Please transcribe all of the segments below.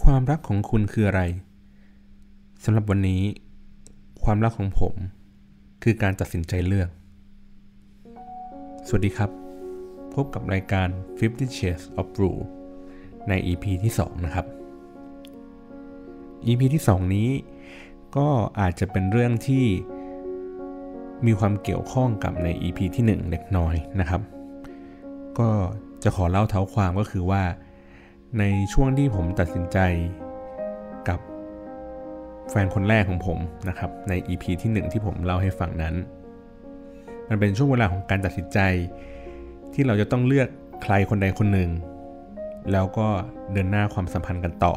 ความรักของคุณคืออะไรสำหรับวันนี้ ความรักของผม คือการตัดสินใจเลือก สวัสดีครับ พบกับรายการ 50 Shades of Blue ใน EP ที่ 2 นะครับ EP ที่ 2 นี้ ก็อาจจะเป็นเรื่องที่มีความเกี่ยวข้องกับใน EP ที่ 1 เล็กน้อยนะครับ ก็จะขอเล่าเท้าความก็คือว่า ในช่วงที่ผมตัดสินใจกับแฟนคนแรกของผมนะครับใน EP ที่ 1 ที่ผมเล่าให้ฟังนั้น มันเป็นช่วงเวลาของการตัดสินใจ ที่เราจะต้องเลือกใครคนใดคนหนึ่ง แล้วก็เดินหน้าความสัมพันธ์กันต่อ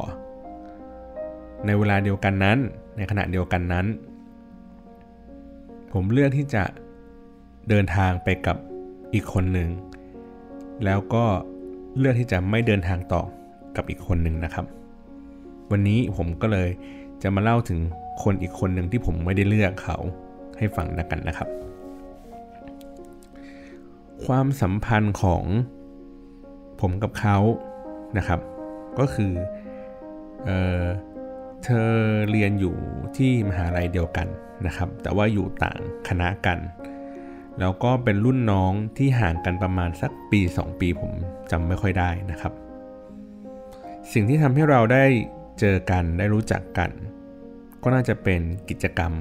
ในเวลาเดียวกันนั้น ในขณะเดียวกันนั้น ผมเลือกที่จะเดินทางไปกับอีกคนหนึ่ง แล้วก็เลือกที่จะไม่เดินทางต่อ กับอีกคนหนึ่งนะครับ วันนี้ผมก็เลยจะมาเล่าถึงคนอีกคนหนึ่งที่ผมไม่ได้เลือกเขาให้ฟังนะกันนะครับ ความสัมพันธ์ของผมกับเขานะครับ ก็คือเออเธอเรียนอยู่ที่มหาลัยเดียวกันนะครับ แต่ว่าอยู่ต่างคณะกัน แล้วก็เป็นรุ่นน้องที่ห่างกันประมาณสักปี 2 ปีผมจำไม่ค่อยได้นะครับ สิ่งที่ทำให้เราได้เจอกันได้รู้จักกัน ก็น่าจะเป็นกิจกรรม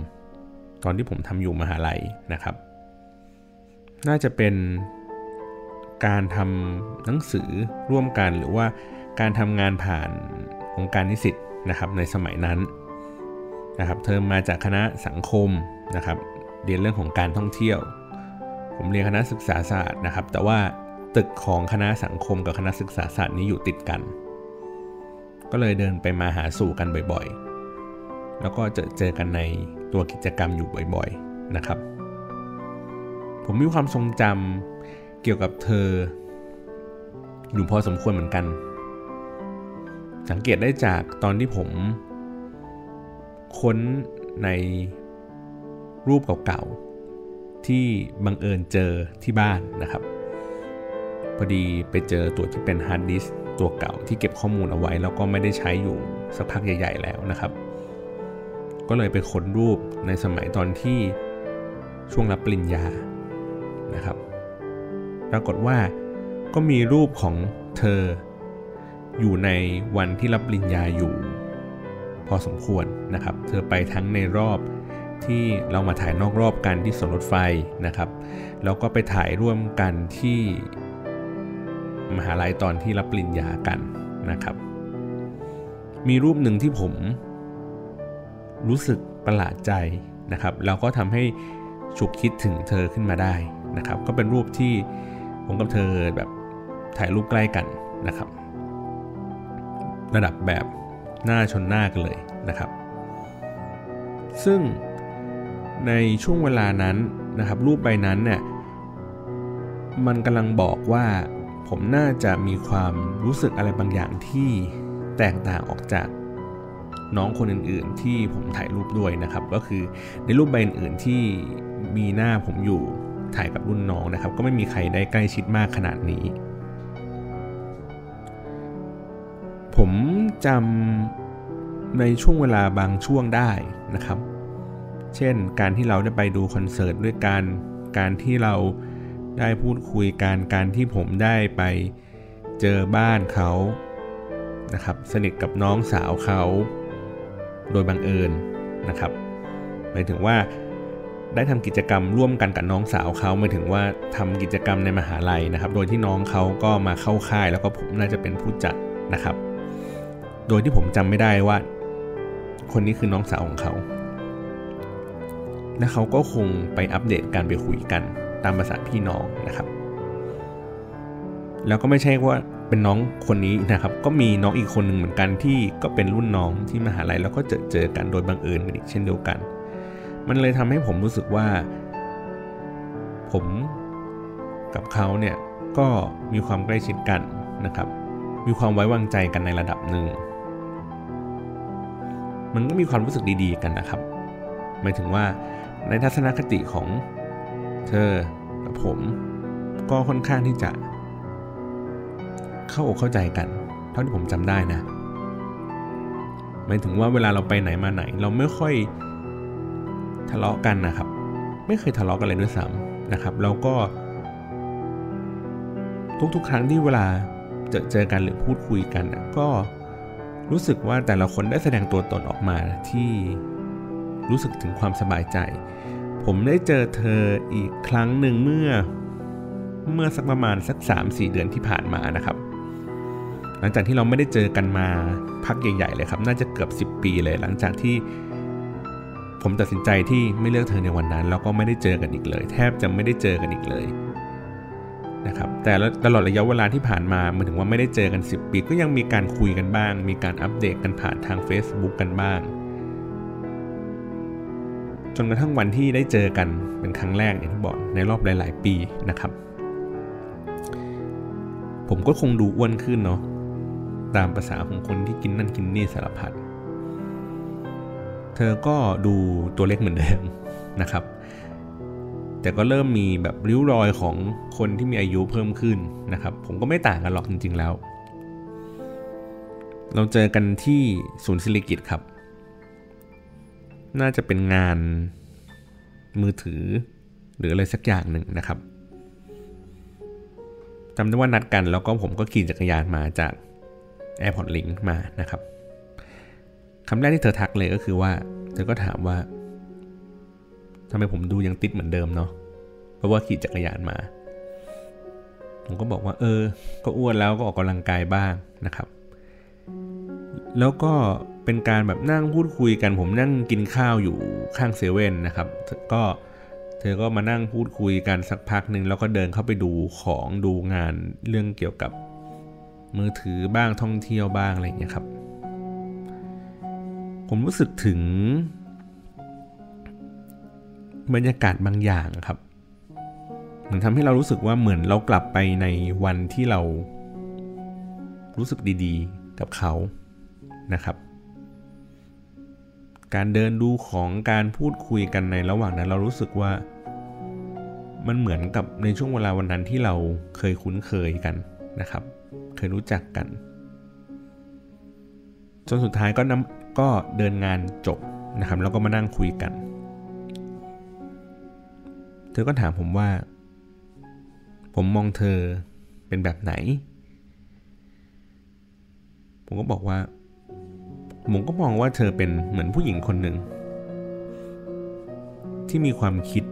ตอนที่ผมทำอยู่มหาลัยนะครับ น่าจะเป็นการทำหนังสือร่วมกันหรือว่าการทำงานผ่านองค์การนิสิตนะครับในสมัยนั้นนะครับเธอมาจากคณะสังคมนะครับเรียนเรื่องของการท่องเที่ยว ผมเรียนคณะศึกษาศาสตร์นะครับ แต่ว่าตึกของคณะสังคมกับคณะศึกษาศาสตร์นี้อยู่ติดกัน ก็เลยเดินไปมาหาสู่กันบ่อยๆ แล้วก็จะเจอกันในตัวกิจกรรมอยู่บ่อยๆนะครับ ผมมีความทรงจำเกี่ยวกับเธอ อยู่พอสมควรเหมือนกัน สังเกตได้จากตอนที่ผม ค้นในรูปเก่าๆ ที่บังเอิญเจอที่บ้านนะครับ พอดีไปเจอตัวที่เป็น harddisk ตัวเก่าที่เก็บข้อมูลเอาไว้ แล้วก็ไม่ได้ใช้อยู่สักพักใหญ่ ๆ แล้วนะครับ ก็เลยไปค้นรูปในสมัยตอนที่ช่วงรับปริญญานะครับ ปรากฏว่าก็มีรูปของเธอ อยู่ในวันที่รับปริญญาอยู่ พอสมควรนะครับ เธอไปทั้งในรอบที่เรามาถ่ายนอกรอบกันที่สวนรถไฟนะครับ แล้วก็ไปถ่ายร่วมกันที่ มหาลัยตอนที่รับปริญญากันนะครับ มีรูปหนึ่งที่ผมรู้สึกประหลาดใจนะครับ แล้วก็ทำให้ฉุกคิดถึงเธอขึ้นมาได้นะครับ ก็เป็นรูปที่ผมกับเธอแบบถ่ายรูปใกล้กันนะครับ ระดับแบบหน้าชนหน้ากันเลยนะครับ ซึ่งในช่วงเวลานั้นนะครับ รูปใบนั้นเนี่ยมันกำลังบอกว่า ผมน่าจะมีความรู้สึกอะไรบางอย่างที่แตกต่างออกจากน้องคนอื่นๆ ที่ผมถ่ายรูปด้วยนะครับ ก็คือในรูปใบอื่นๆที่มีหน้าผมอยู่ถ่ายกับรุ่นน้องนะครับ ก็ไม่มีใครได้ใกล้ชิดมากขนาดนี้ ผมจำในช่วงเวลาบางช่วงได้นะครับ เช่นการที่เราได้ไปดูคอนเสิร์ตด้วยกัน การที่เรา ได้พูดคุยกันการที่ผมได้ไปเจอบ้านเขานะครับสนิทกับน้องสาวเขา โดยบังเอิญนะครับหมายถึงว่าได้ทำกิจกรรมร่วมกันกับน้องสาวเขาหมายถึงว่าทำกิจกรรมในมหาลัยนะครับ โดยที่น้องเขาก็มาเข้าค่าย แล้วก็ผมน่าจะเป็นผู้จัดนะครับ โดยที่ผมจำไม่ได้ว่า คนนี้คือน้องสาวของเขาและเขาก็คงไปอัปเดตการไปคุยกัน ตามภาษาพี่น้องนะครับ แล้วก็ไม่ใช่ว่าเป็นน้องคนนี้นะครับ ก็มีน้องอีกคนหนึ่งเหมือนกันที่ก็เป็นรุ่นน้องที่มหาลัยแล้วก็เจอเจอกันโดยบังเอิญอีกเช่นเดียวกัน มันเลยทำให้ผมรู้สึกว่า ผมกับเขาเนี่ยก็มีความใกล้ชิดกันนะครับ มีความไว้วางใจกันในระดับหนึ่ง มันก็มีความรู้สึกดีๆกันนะครับ หมายถึงว่าในทัศนคติของเธอ กับผม ก็ค่อนข้างที่จะ เข้าอกเข้าใจกัน เท่าที่ผมจำได้นะหมายถึงว่าเวลาเราไปไหนมาไหน เราไม่ค่อยทะเลาะกันนะครับ ไม่เคยทะเลาะกันเลยด้วยซ้ำนะครับ เราก็ ทุกๆ ครั้งที่เวลาเจอเจอกันหรือพูดคุยกันก็รู้สึกว่าแต่ละคนได้แสดงตัวตนออกมาที่รู้สึกถึงความสบายใจ ผมได้เจอเธออีกครั้งหนึ่งเมื่อ เมื่อสักประมาณสัก 3-4 เดือนที่ผ่านมานะครับ หลังจากที่เราไม่ได้เจอกันมาพักใหญ่ๆเลยครับ น่าจะเกือบ 10 ปีเลยหลังจากที่ ผมตัดสินใจที่ไม่เลือกเธอในวันนั้น แล้วก็ไม่ได้เจอกันอีกเลย แทบจะไม่ได้เจอกันอีกเลยนะครับแต่ตลอดระยะเวลาที่ผ่านมามันถึงว่าไม่ได้เจอกัน 10 ปี ก็ยังมีการคุยกันบ้าง มีการอัปเดตกันผ่านทาง Facebook กันบ้าง จนกระทั่งวันที่ได้เจอกันเป็นครั้งแรกอย่างที่บอกในรอบหลาย ๆ ปีนะครับ ผมก็คงดูอ้วนขึ้นเนาะตามภาษาของคนที่กินนั่นกินนี่สารพัดเธอก็ดูตัวเล็กเหมือนเดิมนะครับ แต่ก็เริ่มมีแบบริ้วรอยของคนที่มีอายุเพิ่มขึ้นนะครับ ผมก็ไม่ต่างกันหรอกจริง ๆ แล้ว เราเจอกันที่ศูนย์ศิริกิตครับ น่าจะเป็นงานมือถือ หรืออะไรสักอย่างหนึ่งนะครับจำได้ว่านัดกันแล้วก็ผมก็ขี่จักรยานมาจาก Airport Link มานะครับคำแรกที่เธอทักเลยก็คือว่า เธอก็ถามว่าทำไมผมดูยังติดเหมือนเดิมเนาะเพราะว่าขี่จักรยานมา ผมก็บอกว่า เออ ก็อ้วนแล้วก็ออกกำลังกายบ้างนะครับ แล้วก็ เป็นการแบบนั่งพูดคุยกัน ผมนั่งกินข้าวอยู่ข้างเซเว่นนะครับ ก็เธอก็มานั่งพูดคุยกันสักพักหนึ่งแล้วก็เดินเข้าไปดูของดูงานเรื่องเกี่ยวกับมือถือบ้างท่องเที่ยวบ้างอะไรอย่างเงี้ยครับ ผมรู้สึกถึง บรรยากาศบางอย่างครับมันทำให้เรารู้สึกว่าเหมือนเรากลับไปในวันที่เรารู้สึกดีๆ กับเขานะครับ การเดินดูของการพูดคุยกันในระหว่างนั้น เรารู้สึกว่า มันเหมือนกับในช่วงเวลาวันนั้นที่เราเคยคุ้นเคยกันนะครับ เคยรู้จักกันจนสุดท้ายก็นำก็เดินงานจบนะครับ แล้วก็มานั่งคุยกัน เธอก็ถามผมว่า ผมมองเธอเป็นแบบไหน ผมก็บอกว่า ผมก็มองว่าเธอเป็นเหมือนผู้หญิงคนหนึ่ง ที่มีความคิด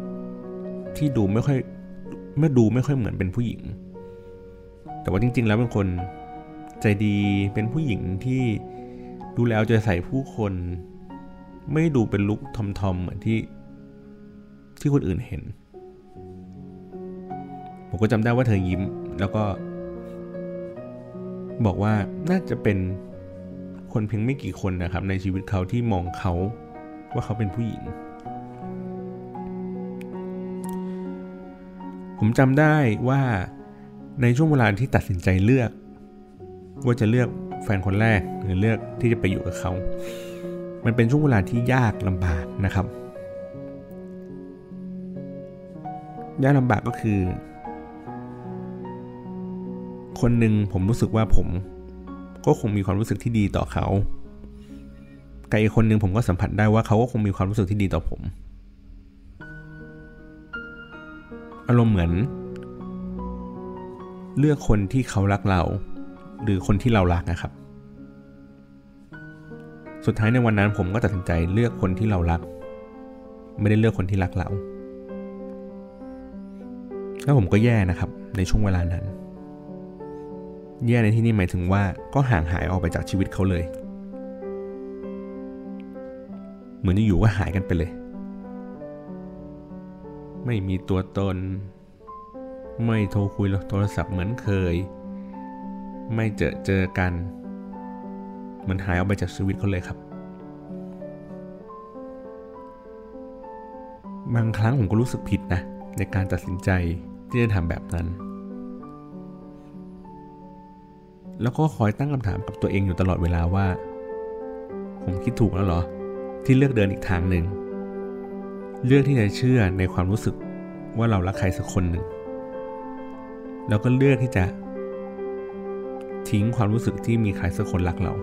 ที่ดูไม่ค่อยไม่ดูไม่ค่อยเหมือนเป็นผู้หญิง แต่ว่าจริง ๆ แล้วเป็นคนใจดีเป็นผู้หญิงที่ดูแลเอาใจใส่ผู้คน ไม่ดูเป็นลุกทอมๆเหมือนที่ที่คนอื่นเห็น ผมก็จำได้ว่าเธอยิ้มแล้วก็ บอกว่าน่าจะเป็น คนเพียงไม่กี่คนนะครับ ในชีวิตเขาที่มองเขาว่าเขาเป็นผู้หญิง ผมจำได้ว่าในช่วงเวลาที่ตัดสินใจเลือก ว่าจะเลือกแฟนคนแรกหรือเลือกที่จะไปอยู่กับเขา มันเป็นช่วงเวลาที่ยากลำบากนะครับ ยากลำบากก็คือ คนหนึ่งผมรู้สึกว่าผม ก็คงมีความรู้สึกที่ดีต่อเขากับอีกคนหนึ่งผมก็สัมผัสได้ว่าเขาก็คงมีความรู้สึกที่ดีต่อผม อารมณ์เหมือน เลือกคนที่เขารักเรา หรือคนที่เรารักนะครับ สุดท้ายในวันนั้นผมก็ตัดสินใจเลือกคนที่เรารัก ไม่ได้เลือกคนที่รักเรา แล้วผมก็แย่นะครับในช่วงเวลานั้น แย่ในที่นี้หมายถึงว่าก็ห่างหายออกไปจากชีวิตเขาเลย เหมือนอยู่ก็หายกันไปเลย ไม่มีตัวตน ไม่โทรคุยโทรศัพท์เหมือนเคย ไม่เจอเจอกัน มันหายออกไปจากชีวิตเขาเลยครับ บางครั้งผมก็รู้สึกผิดนะในการตัดสินใจที่จะทำแบบนั้น แล้วก็คอยตั้งคำถามกับตัวเองอยู่ตลอดเวลาว่า ผมคิดถูกแล้วเหรอ ที่เลือกเดินอีกทางหนึ่ง เลือกที่จะเชื่อในความรู้สึกว่าเรารักใครสักคนหนึ่ง แล้วก็เลือกที่จะทิ้งความรู้สึกที่มีใครสักคนรักเรา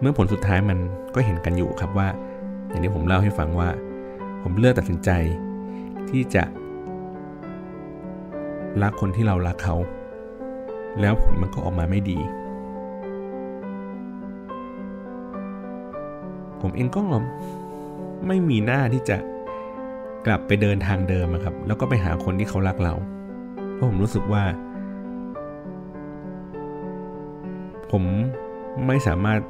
เมื่อผลสุดท้ายมันก็เห็นกันอยู่ครับว่า อย่างที่ผมเล่าให้ฟังว่า ผมเลือกตัดสินใจที่จะ รักคนที่เรารักเขา แล้วผลมันก็ออกมาไม่ดี ผมเองก็ไม่มีหน้าที่จะกลับไปเดินทางเดิมครับ แล้วก็ไปหาคนที่เขารักเรา เพราะผมรู้สึกว่า ผมไม่สามารถ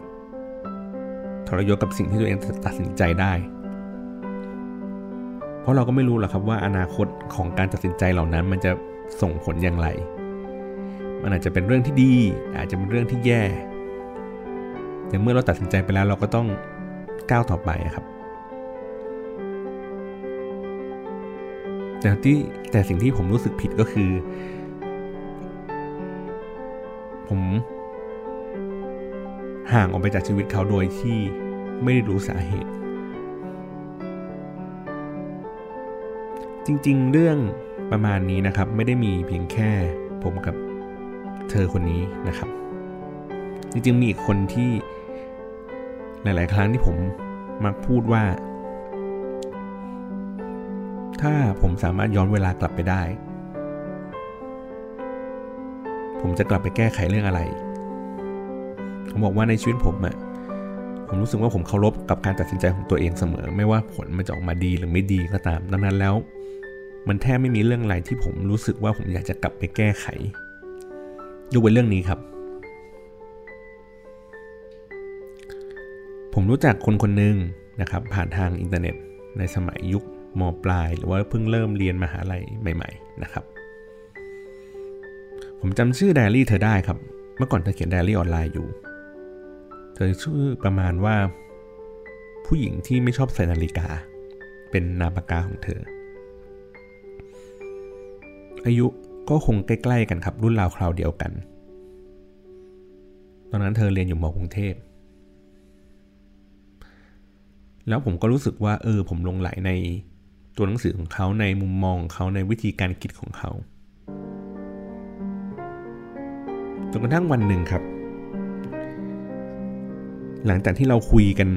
ทรยศกับสิ่งที่ตัวเองตัดสินใจได้ เพราะเราก็ไม่รู้หรอกครับว่าอนาคตของการตัดสินใจเหล่านั้นมันจะ ส่งผลอย่างไร มันอาจจะเป็นเรื่องที่ดี อาจจะเป็นเรื่องที่แย่แต่เมื่อเราตัดสินใจไปแล้วเราก็ต้องก้าวต่อไปครับ แต่ที่แต่สิ่งที่ผมรู้สึกผิดก็คือ ผมห่างออกไปจากชีวิตเขาโดยที่ไม่ได้รู้สาเหตุ จริง ๆ เรื่องประมาณนี้นะครับไม่ได้มีเพียงแค่ผมกับเธอคนนี้นะครับ จริง ๆ มีอีกคนที่หลาย ๆ ครั้งที่ผมมักพูดว่า ถ้าผมสามารถย้อนเวลากลับไปได้ ผมจะกลับไปแก้ไขเรื่องอะไร ผมบอกว่าในชีวิตผมอะผมรู้สึกว่าผมเคารพกับการตัดสินใจของตัวเองเสมอ ไม่ว่าผลมันจะออกมาดีหรือไม่ดีก็ตาม ดังนั้นแล้ว มันแทบไม่มีเรื่องอะไรที่ผมรู้สึกว่าผมอยากจะกลับไปแก้ไข ยกเว้นเรื่องนี้ครับ ผมรู้จักคนคนหนึ่งนะครับ ผ่านทางอินเทอร์เน็ตในสมัยยุคมปลาย หรือว่าเพิ่งเริ่มเรียนมหาลัยใหม่ ๆ นะครับ ผมจำชื่อไดอารี่เธอได้ครับ เมื่อก่อนเธอเขียนไดอารี่ออนไลน์อยู่ เธอชื่อประมาณว่า ผู้หญิงที่ไม่ชอบใส่นาฬิกา เป็นนามปากกาของเธอ อายุก็คงใกล้ๆกันครับ รุ่นราวคราวเดียวกัน ตอนนั้นเธอเรียนอยู่มกรุงเทพ แล้วผมก็รู้สึกว่า เออ ผมลงไหลในตัวหนังสือของเขาในมุมมองของเขาในวิธีการคิดของเขาจนกระทั่งวันหนึ่งครับ หลังจากที่เราคุยกัน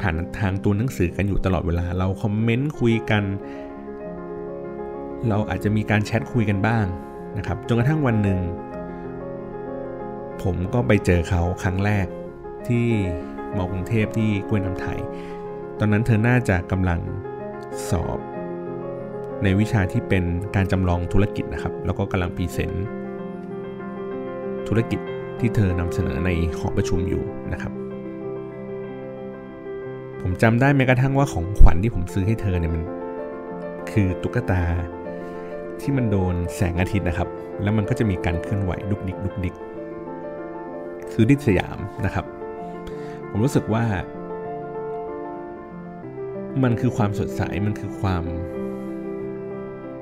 ผ่านทางตัวหนังสือกันอยู่ตลอดเวลา เราคอมเมนต์คุยกัน เราอาจจะมีการแชทคุยกันบ้างนะครับ จนกระทั่งวันหนึ่ง ผมก็ไปเจอเขาครั้งแรกที่มอกรุงเทพที่กล้วยน้ำไทย ตอนนั้นเธอน่าจะกำลังสอบ ในวิชาที่เป็นการจำลองธุรกิจนะครับ แล้วก็กำลังพรีเซนต์ธุรกิจที่เธอนำเสนอในหอประชุมอยู่นะครับ ผมจำได้แม้กระทั่งว่าของขวัญที่ผมซื้อให้เธอเนี่ยมัน คือตุ๊กตา ที่มันโดนแสงอาทิตย์นะครับ แล้วมันก็จะมีการเคลื่อนไหวดุกดิกดุกดิกซื้อที่สยามนะครับ ผมรู้สึกว่า มันคือความสดใส มันคือความ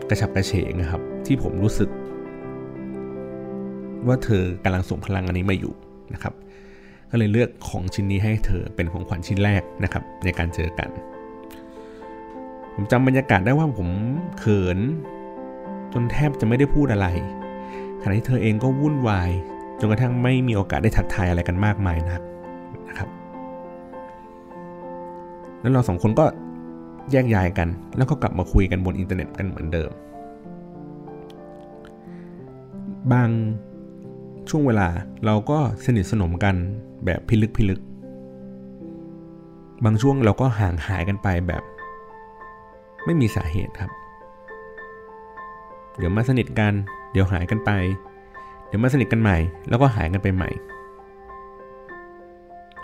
กระฉับกระเฉงนะครับ ที่ผมรู้สึก ว่าเธอกำลังส่งพลังอันนี้มาอยู่นะครับ ก็เลยเลือกของชิ้นนี้ให้เธอเป็นของขวัญชิ้นแรกนะครับ ในการเจอกัน ผมจำบรรยากาศได้ว่าผมเขิน จนแทบจะไม่ได้พูดอะไรขณะที่เธอเองก็วุ่นวายจนกระทั่งไม่มีโอกาสได้ทักทายอะไรกันมากมายนักนะครับ แล้วเราสองคนก็แยกย้ายกัน แล้วก็กลับมาคุยกันบนอินเทอร์เน็ตกันเหมือนเดิม บางช่วงเวลาเราก็สนิทสนมกันแบบพิลึกพิลึก บางช่วงเราก็ห่างหายกันไปแบบ ไม่มีสาเหตุครับ เดี๋ยวมาสนิทกัน เดี๋ยวหายกันไป เดี๋ยวมาสนิทกันใหม่ แล้วก็หายกันไปใหม่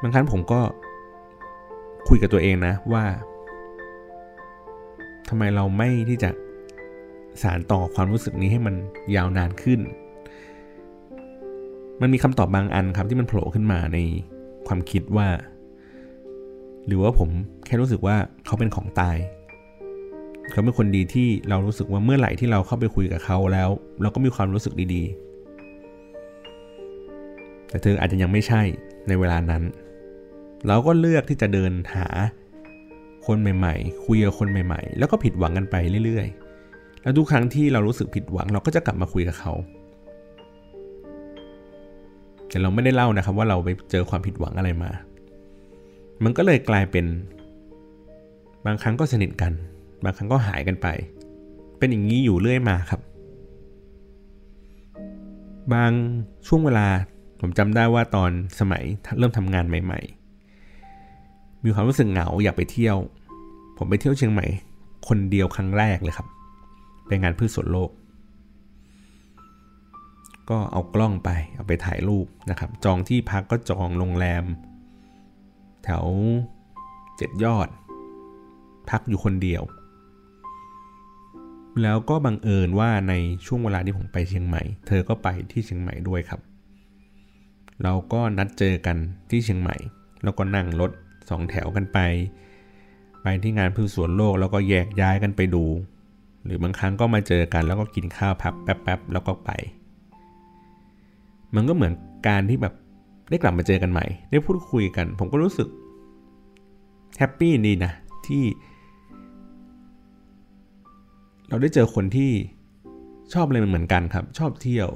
บางครั้งผมก็คุยกับตัวเองนะว่าทำไมเราไม่ที่จะสารต่อความรู้สึกนี้ให้มันยาวนานขึ้น มันมีคำตอบบางอันครับที่มันโผล่ขึ้นมาในความคิดว่า หรือว่าผมแค่รู้สึกว่าเขาเป็นของตาย เขาเป็นคนดีที่เรารู้สึกว่าเมื่อไหร่ที่เราเข้าไปคุยกับเขาแล้ว เราก็มีความรู้สึกดีๆ แต่เธออาจจะยังไม่ใช่ในเวลานั้น เราก็เลือกที่จะเดินหาคนใหม่ๆ คุยกับคนใหม่ๆ แล้วก็ผิดหวังกันไปเรื่อยๆ แล้วทุกครั้งที่เรารู้สึกผิดหวังเราก็จะกลับมาคุยกับเขา แต่เราไม่ได้เล่านะครับว่าเราไปเจอความผิดหวังอะไรมา มันก็เลยกลายเป็น บางครั้งก็สนิทกัน บางครั้งก็หายกันไป เป็นอย่างนี้อยู่เรื่อยมาครับ บางช่วงเวลาผมจำได้ว่าตอนสมัยเริ่มทำงานใหม่ ๆ มีความรู้สึกเหงาอยากไปเที่ยว ผมไปเที่ยวเชียงใหม่ คนเดียวครั้งแรกเลยครับ ไปงานพืชสวนโลก ก็เอากล้องไปเอาไปถ่ายรูปนะครับ จองที่พักก็จองโรงแรม แถวเจ็ดยอด พักอยู่คนเดียว แล้วก็บังเอิญว่าในช่วงเวลาที่ผมไปเชียงใหม่ เธอก็ไปที่เชียงใหม่ด้วยครับ เราก็นัดเจอกันที่เชียงใหม่ แล้วก็นั่งรถสองแถวกันไป ไปที่งานพืชสวนโลกแล้วก็แยกย้ายกันไปดู หรือบางครั้งก็มาเจอกัน แล้วก็กินข้าวพักแป๊บๆแล้วก็ไป มันก็เหมือนการที่แบบได้กลับมาเจอกันใหม่ ได้พูดคุยกัน ผมก็รู้สึกแฮปปี้ดีนะที่ เราได้เจอคนที่ชอบอะไรเหมือนกันครับ ชอบเที่ยว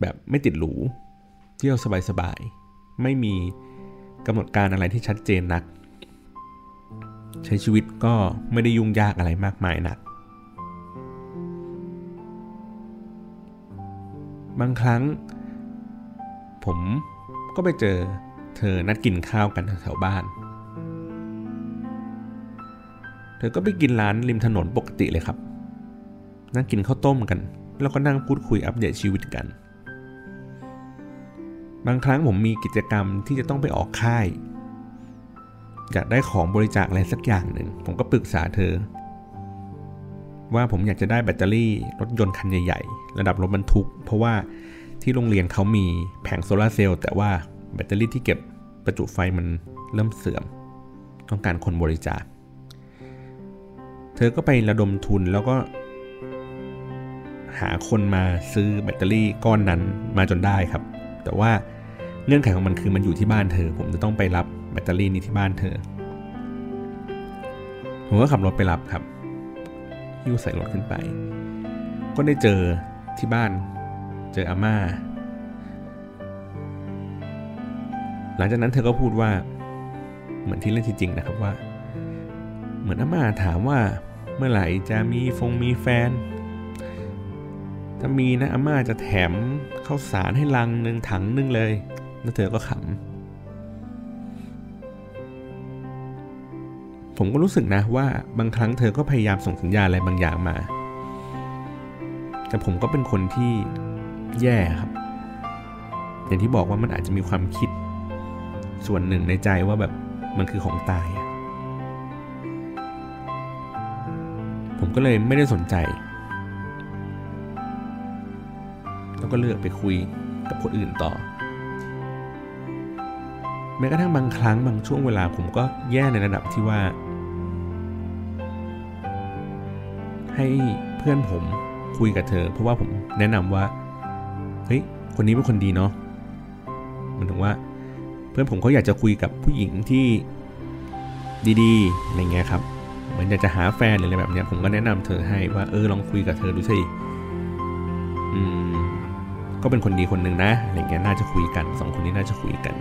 แบบไม่ติดหรู เที่ยวสบายๆ ไม่มีกำหนดการอะไรที่ชัดเจนนัก ใช้ชีวิตก็ไม่ได้ยุ่งยากอะไรมากมายนัก บางครั้ง ผมก็ไปเจอเธอนัดกินข้าวกันแถวบ้าน อก็ไปกินร้านริมถนนปกติเลยครับ นั่งกินข้าวต้มกัน แล้วก็นั่งพูดคุยอัปเดตชีวิตกัน บางครั้งผมมีกิจกรรมที่จะต้องไปออกค่าย อยากได้ของบริจาคอะไรสักอย่างหนึ่ง ผมก็ปรึกษาเธอ ว่าผมอยากจะได้แบตเตอรี่รถยนต์คันใหญ่ ๆ ระดับรถบรรทุก เพราะว่าที่โรงเรียนเขามีแผงโซลาเซลล์แต่ว่าแบตเตอรี่ที่เก็บประจุไฟมันเริ่มเสื่อม ต้องการคนบริจาค เธอก็ไประดมทุนแล้วก็ หาคนมาซื้อแบตเตอรี่ก้อนนั้นมาจนได้ครับ แต่ว่าเงื่อนไขของมันคือมันอยู่ที่บ้านเธอ ผมจะต้องไปรับแบตเตอรี่นี้ที่บ้านเธอ ผมก็ขับรถไปรับครับหิ้วใส่รถขึ้นไป ก็ได้เจอที่บ้าน เจออาม่า หลังจากนั้นเธอก็พูดว่า เหมือนที่เล่นที่จริงนะครับว่า เหมือนอาม่าถามว่าเมื่อไหร่จะมีฟงมีแฟน ถ้ามีนะอาม่าจะแถมข้าวสารให้ลังหนึ่งถังหนึ่งเลยแล้วเธอก็ขำ ผมก็รู้สึกนะว่าบางครั้งเธอก็พยายามส่งสัญญาอะไรบางอย่างมา แต่ผมก็เป็นคนที่แย่ครับ อย่างที่บอกว่ามันอาจจะมีความคิด ส่วนหนึ่งในใจว่าแบบมันคือของตาย ผมก็เลยไม่ได้สนใจ แล้วก็เลือกไปคุยกับคนอื่นต่อ แม้กระทั่งบางครั้งบางช่วงเวลาผมก็แย่ในระดับที่ว่า ให้เพื่อนผมคุยกับเธอ เพราะว่าผมแนะนำว่าเฮ้ยคนนี้เป็นคนดีเนาะมันถึงว่าเพื่อนผมเขาอยากจะคุยกับผู้หญิงที่ดีๆอะไรเงี้ยครับ เหมือนอยากจะหาแฟนหรืออะไรแบบเนี้ยผมก็แนะนำเธอให้ว่าเออลองคุยกับเธอดูสิอืมก็เป็นคนดีคนหนึ่งนะอะไรเงี้ยน่าจะคุยกันสองคนนี้น่าจะคุยกัน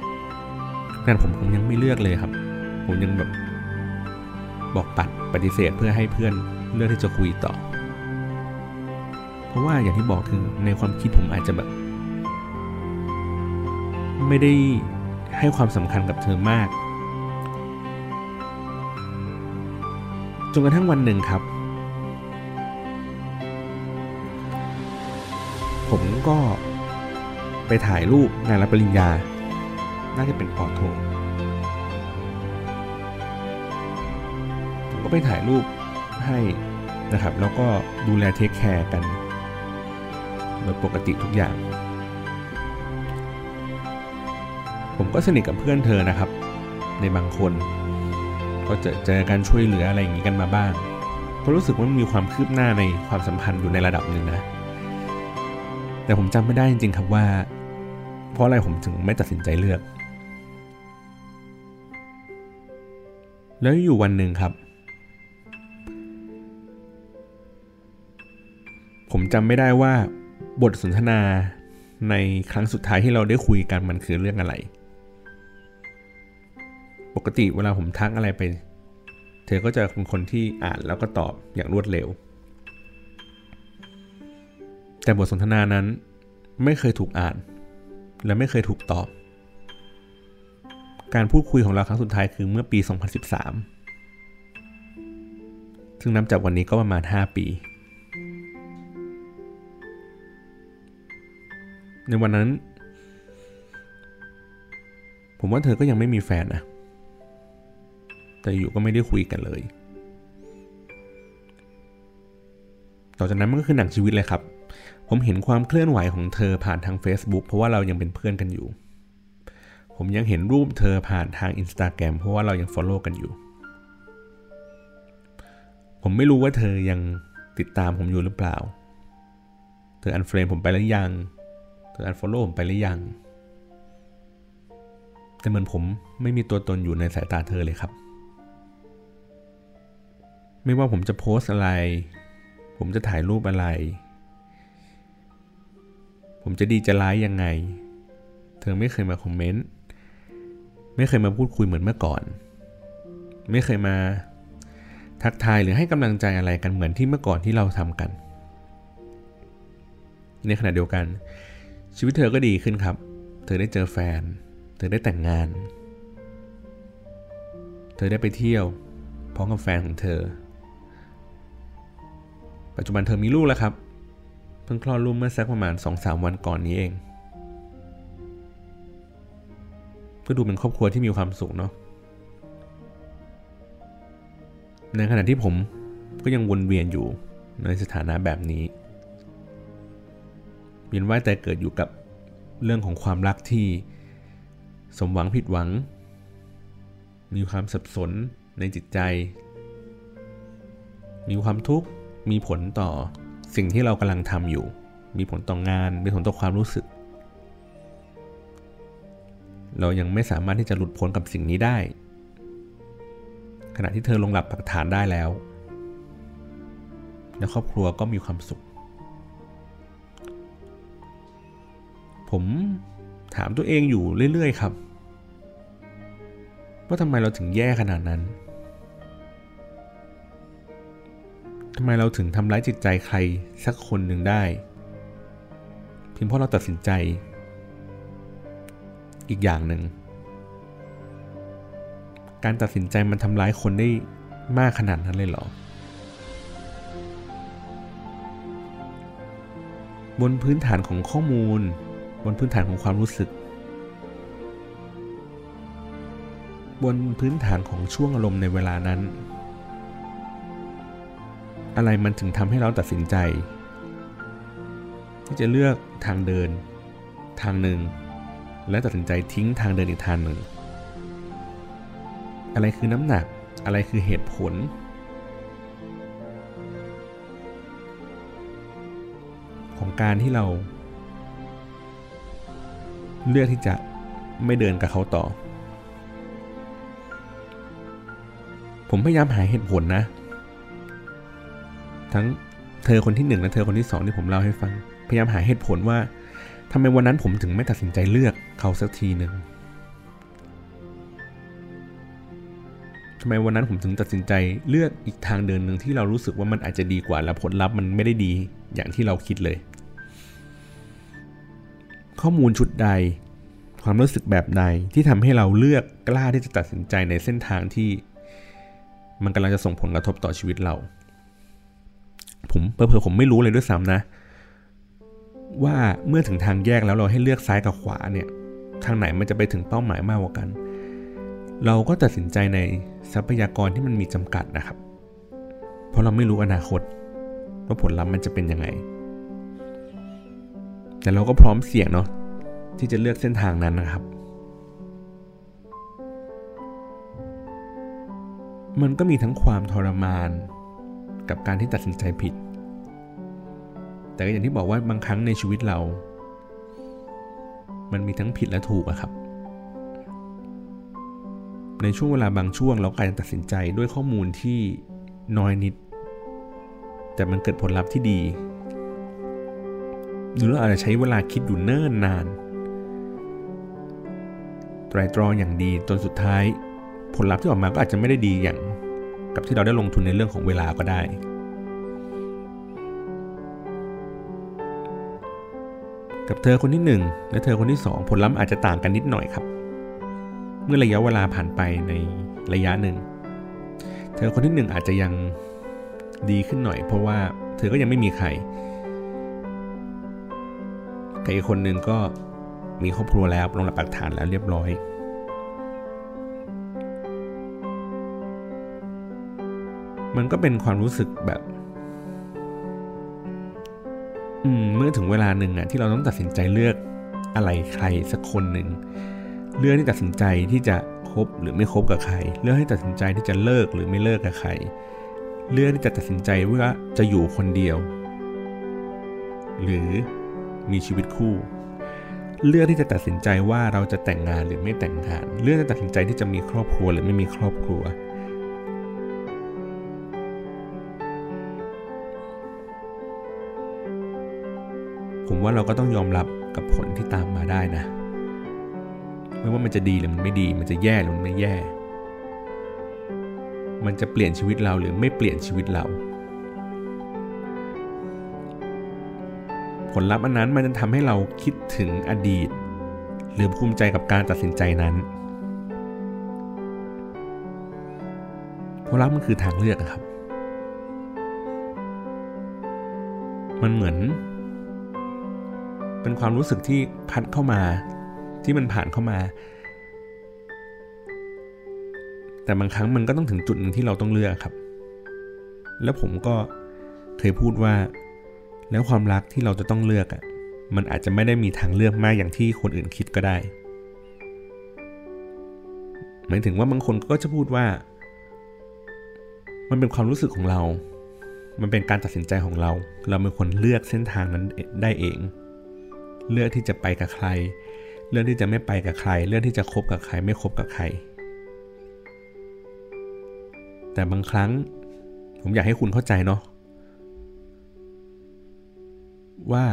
งานผมผมยังไม่เลือกเลยครับ ผมยังแบบบอกปัดปฏิเสธเพื่อให้เพื่อนเลือกที่จะคุยต่อ เพราะว่าอย่างที่บอกคือในความคิดผมอาจจะแบบ ไม่ได้ให้ความสำคัญกับเธอมาก จนกระทั่งวันหนึ่งครับ ผมก็ไปถ่ายรูปงานรับปริญญา น่าจะเป็นปอโทผมก็ไปถ่ายรูปให้นะครับ แล้วก็ดูแลเทคแคร์กันโดยปกติทุกอย่าง ผมก็สนิทกับเพื่อนเธอนะครับ ในบางคน ก็เจอเจอกันช่วยเหลืออะไรอย่างนี้กันมาบ้างก็รู้สึกว่ามันมีความคืบหน้าในความสัมพันธ์อยู่ในระดับหนึ่งนะ แต่ผมจำไม่ได้จริงๆครับว่า เพราะอะไรผมถึงไม่ตัดสินใจเลือก แล้วอยู่วันหนึ่งครับ ผมจำไม่ได้ว่าบทสนทนาในครั้งสุดท้ายที่เราได้คุยกันมันคือเรื่องอะไร ปกติเวลาผมทักอะไรไป เธอก็จะเป็นคนที่อ่านแล้วก็ตอบอย่างรวดเร็ว แต่บทสนทนานั้นไม่เคยถูกอ่าน และไม่เคยถูกตอบ การพูดคุยของเราครั้งสุดท้ายคือเมื่อปี 2013 ซึ่งนับจากวันนี้ก็ประมาณ 5 ปี ในวันนั้น ผมว่าเธอก็ยังไม่มีแฟนนะ แต่อยู่ก็ไม่ได้คุยกันเลย ต่อจากนั้นมันก็คือหนังชีวิตเลยครับ ผมเห็นความเคลื่อนไหวของเธอผ่านทาง Facebook เพราะว่าเรายังเป็นเพื่อนกันอยู่ ผมยังเห็นรูปเธอผ่านทาง Instagram เพราะว่าเรายัง Follow กันอยู่ ผมไม่รู้ว่าเธอยังติดตามผมอยู่หรือเปล่า เธออันเฟรนผมไปแล้วยัง เธออันฟอลโล่ผมไปหรือยัง แต่เหมือนผมไม่มีตัวตนอยู่ในสายตาเธอเลยครับ ไม่ว่าผมจะโพสอะไร ผมจะถ่ายรูปอะไร ผมจะดีจะร้ายยังไง เธอไม่เคยมาคอมเมนต์ ไม่เคยมาพูดคุยเหมือนเมื่อก่อน ไม่เคยมาทักทายหรือให้กำลังใจอะไรกันเหมือนที่เมื่อก่อนที่เราทำกัน ในขณะเดียวกัน ชีวิตเธอก็ดีขึ้นครับ เธอได้เจอแฟน เธอได้แต่งงาน เธอได้ไปเที่ยวพร้อมกับแฟนของเธอ ปัจจุบันเธอมีลูกแล้วครับ เพิ่งคลอดลูกเมื่อสักประมาณ 2-3 วันก่อนนี้เอง ก็ดูเป็นครอบครัวที่มีความสุขเนาะในขณะที่ผมก็ยังวนเวียนอยู่ในสถานะแบบนี้เวียนว่ายแต่เกิดอยู่กับเรื่องของความรักที่สมหวังผิดหวัง มีความสับสนในจิตใจ มีความทุกข์ มีผลต่อสิ่งที่เรากำลังทำอยู่ มีผลต่องาน มีผลต่อความรู้สึก เรายังไม่สามารถที่จะหลุดพ้นกับสิ่งนี้ได้ ขณะที่เธอลงหลับปักฐานได้แล้ว และครอบครัวก็มีความสุข ผมถามตัวเองอยู่เรื่อย ๆ ครับ ว่าทำไมเราถึงแย่ขนาดนั้น ทำไมเราถึงทำร้ายจิตใจใครสักคนหนึ่งได้ เพียงเพราะเราตัดสินใจ อีกอย่างหนึ่ง การตัดสินใจมันทำร้ายคนได้มากขนาดนั้นเลยเหรอบนพื้นฐานของข้อมูล บนพื้นฐานของความรู้สึก บนพื้นฐานของช่วงอารมณ์ในเวลานั้น อะไรมันถึงทำให้เราตัดสินใจ ที่จะเลือกทางเดิน ทางหนึ่ง และตัดสินใจทิ้งทางเดินอีกทางหนึ่ง อะไรคือน้ำหนักอะไรคือเหตุผล ของการที่เรา เลือกที่จะไม่เดินกับเขาต่อ ผมพยายามหาเหตุผลนะ ทั้งเธอคนที่หนึ่งและเธอคนที่สองที่ผมเล่าให้ฟัง พยายามหาเหตุผลว่าทำไมวันนั้นผมถึงไม่ตัดสินใจเลือกเขาสักทีหนึ่งทำไมวันนั้นผมถึงตัดสินใจเลือกอีกทางเดินหนึ่งที่เรารู้สึกว่ามันอาจจะดีกว่าและผลลัพธ์มันไม่ได้ดีอย่างที่เราคิดเลย ข้อมูลชุดใด ความรู้สึกแบบใดที่ทำให้เราเลือกกล้าที่จะตัดสินใจในเส้นทางที่ มันกำลังจะส่งผลกระทบต่อชีวิตเรา ผมเพอเพอผมไม่รู้เลยด้วยซ้ำนะ ว่าเมื่อถึงทางแยกแล้วเราให้เลือกซ้ายกับขวาเนี่ย ทางไหนมันจะไปถึงเป้าหมายมากกว่ากัน เราก็ตัดสินใจในทรัพยากรที่มันมีจำกัดนะครับ เพราะเราไม่รู้อนาคต ว่าผลลัพธ์มันจะเป็นยังไง แต่เราก็พร้อมเสี่ยงเนาะที่จะเลือกเส้นทางนั้นนะครับ มันก็มีทั้งความทรมาน กับการที่ตัดสินใจผิด แต่ก็อย่างที่บอกว่าบางครั้งในชีวิตเรา มันมีทั้งผิดและถูกอะครับ ในช่วงเวลาบางช่วงเราการตัดสินใจด้วยข้อมูลที่น้อยนิด แต่มันเกิดผลลัพธ์ที่ดีหรือเราอาจจะใช้เวลาคิดอยู่เนิ่นนานไตรตรองอย่างดีจนสุดท้าย ผลลัพธ์ที่ออกมาก็อาจจะไม่ได้ดีอย่าง กับที่เราได้ลงทุนในเรื่องของเวลาก็ได้ กับเธอคนที่หนึ่งและเธอคนที่สองผลลัพธ์อาจจะต่างกันนิดหน่อยครับ เมื่อระยะเวลาผ่านไปในระยะหนึ่ง เธอคนที่หนึ่งอาจจะยังดีขึ้นหน่อย เพราะว่าเธอก็ยังไม่มีใครกับอีกคนหนึ่งก็มีครอบครัวแล้วลงหลักปักฐานแล้วเรียบร้อย มันก็เป็นความรู้สึกแบบ อืมเมื่อถึงเวลาหนึ่งอะที่เราต้องตัดสินใจเลือกอะไรใครสักคนหนึ่งเลือกที่ตัดสินใจที่จะคบหรือไม่คบกับใคร เลือกให้ตัดสินใจที่จะเลิกหรือไม่เลิกกับใคร เลือกที่จะตัดสินใจว่าจะอยู่คนเดียว หรือมีชีวิตคู่ เลือกที่จะตัดสินใจว่าเราจะแต่งงานหรือไม่แต่งงาน เลือกที่จะตัดสินใจที่จะมีครอบครัวหรือไม่มีครอบครัว ผมว่าเราก็ต้องยอมรับกับผลที่ตามมาได้นะ ไม่ว่ามันจะดีหรือมันไม่ดี มันจะแย่หรือมันไม่แย่ มันจะเปลี่ยนชีวิตเราหรือไม่เปลี่ยนชีวิตเรา ผลลัพธ์อันนั้นมันจะทำให้เราคิดถึงอดีต หรือภูมิใจกับการตัดสินใจนั้นผลลัพธ์มันคือทางเลือกครับ มันเหมือน เป็นความรู้สึกที่พัดเข้ามา ที่มันผ่านเข้ามา แต่บางครั้งมันก็ต้องถึงจุดหนึ่งที่เราต้องเลือกครับ แล้วผมก็เคยพูดว่า แล้วความรักที่เราจะต้องเลือกอะ่ะมันอาจจะไม่ได้มีทางเลือกมากอย่างที่คนอื่นคิดก็ได้ หมายถึงว่าบางคนก็จะพูดว่า มันเป็นความรู้สึกของเรา มันเป็นการตัดสินใจของเรา เราเป็นคนเลือกเส้นทางนั้นได้เอง เลือกที่จะไปกับใคร เลือกที่จะไม่ไปกับใคร เลือกที่จะคบกับใครไม่คบกับใคร แต่บางครั้งผมอยากให้คุณเข้าใจเนาะว่า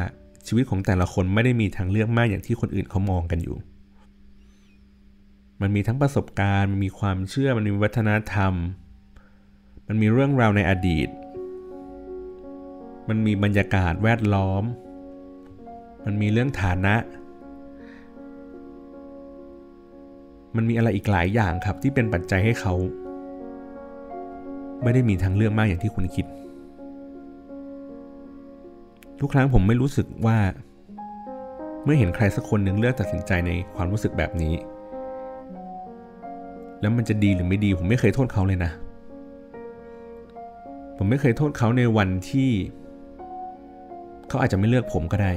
ชีวิตของแต่ละคนไม่ได้มีทางเลือกมากอย่างที่คนอื่นเขามองกันอยู่ มันมีทั้งประสบการณ์ มันมีความเชื่อ มันมีวัฒนธรรม มันมีเรื่องราวในอดีต มันมีบรรยากาศแวดล้อม มันมีเรื่องฐานะ มันมีอะไรอีกหลายอย่างครับที่เป็นปัจจัยให้เขา ไม่ได้มีทางเลือกมากอย่างที่คุณคิด ทุกครั้งผมไม่รู้สึกว่า เมื่อเห็นใครสักคนหนึ่งเลือกตัดสินใจในความรู้สึกแบบนี้ แล้วมันจะดีหรือไม่ดีผมไม่เคยโทษเขาเลยนะ ผมไม่เคยโทษเขาในวันที่ เขาอาจจะไม่เลือกผมก็ได้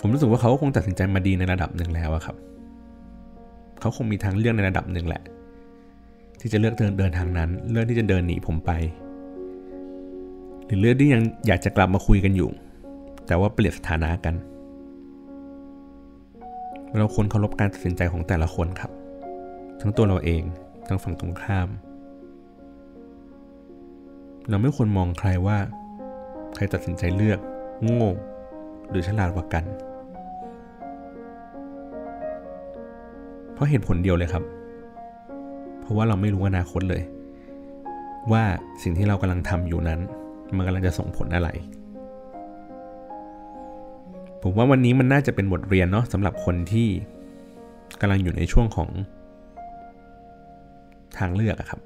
ผมรู้สึกว่าเขาคงตัดสินใจมาดีในระดับหนึ่งแล้วครับ เขาคงมีทางเลือกในระดับหนึ่งแหละ ที่จะเลือกเดินเดินทางนั้น เลือกที่จะเดินหนีผมไป หรือเรื่องที่ยังอยากจะกลับมาคุยกันอยู่ แต่ว่าเปลี่ยนสถานะกัน เราควรเคารพการตัดสินใจของแต่ละคนครับ ทั้งตัวเราเองทั้งฝั่งตรงข้าม เราไม่ควรมองใครว่า ใครตัดสินใจเลือก โง่หรือฉลาดกว่ากัน เพราะเหตุผลเดียวเลยครับ เพราะว่าเราไม่รู้อนาคตเลย ว่าสิ่งที่เรากำลังทำอยู่นั้น มันกำลังจะส่งผลอะไร ผมว่าวันนี้มันน่าจะเป็นบทเรียนเนาะสำหรับคนที่กำลังอยู่ในช่วงของทางเลือกอะครับ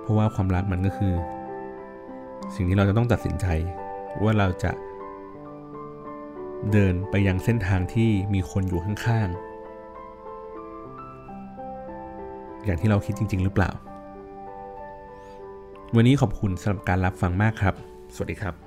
เพราะว่าความรักมันก็คือ สิ่งที่เราจะต้องตัดสินใจว่าเราจะ เดินไปยังเส้นทางที่มีคนอยู่ข้างๆ อย่างที่เราคิดจริง ๆ หรือเปล่า วันนี้ขอบคุณสำหรับการรับฟังมากครับ สวัสดีครับ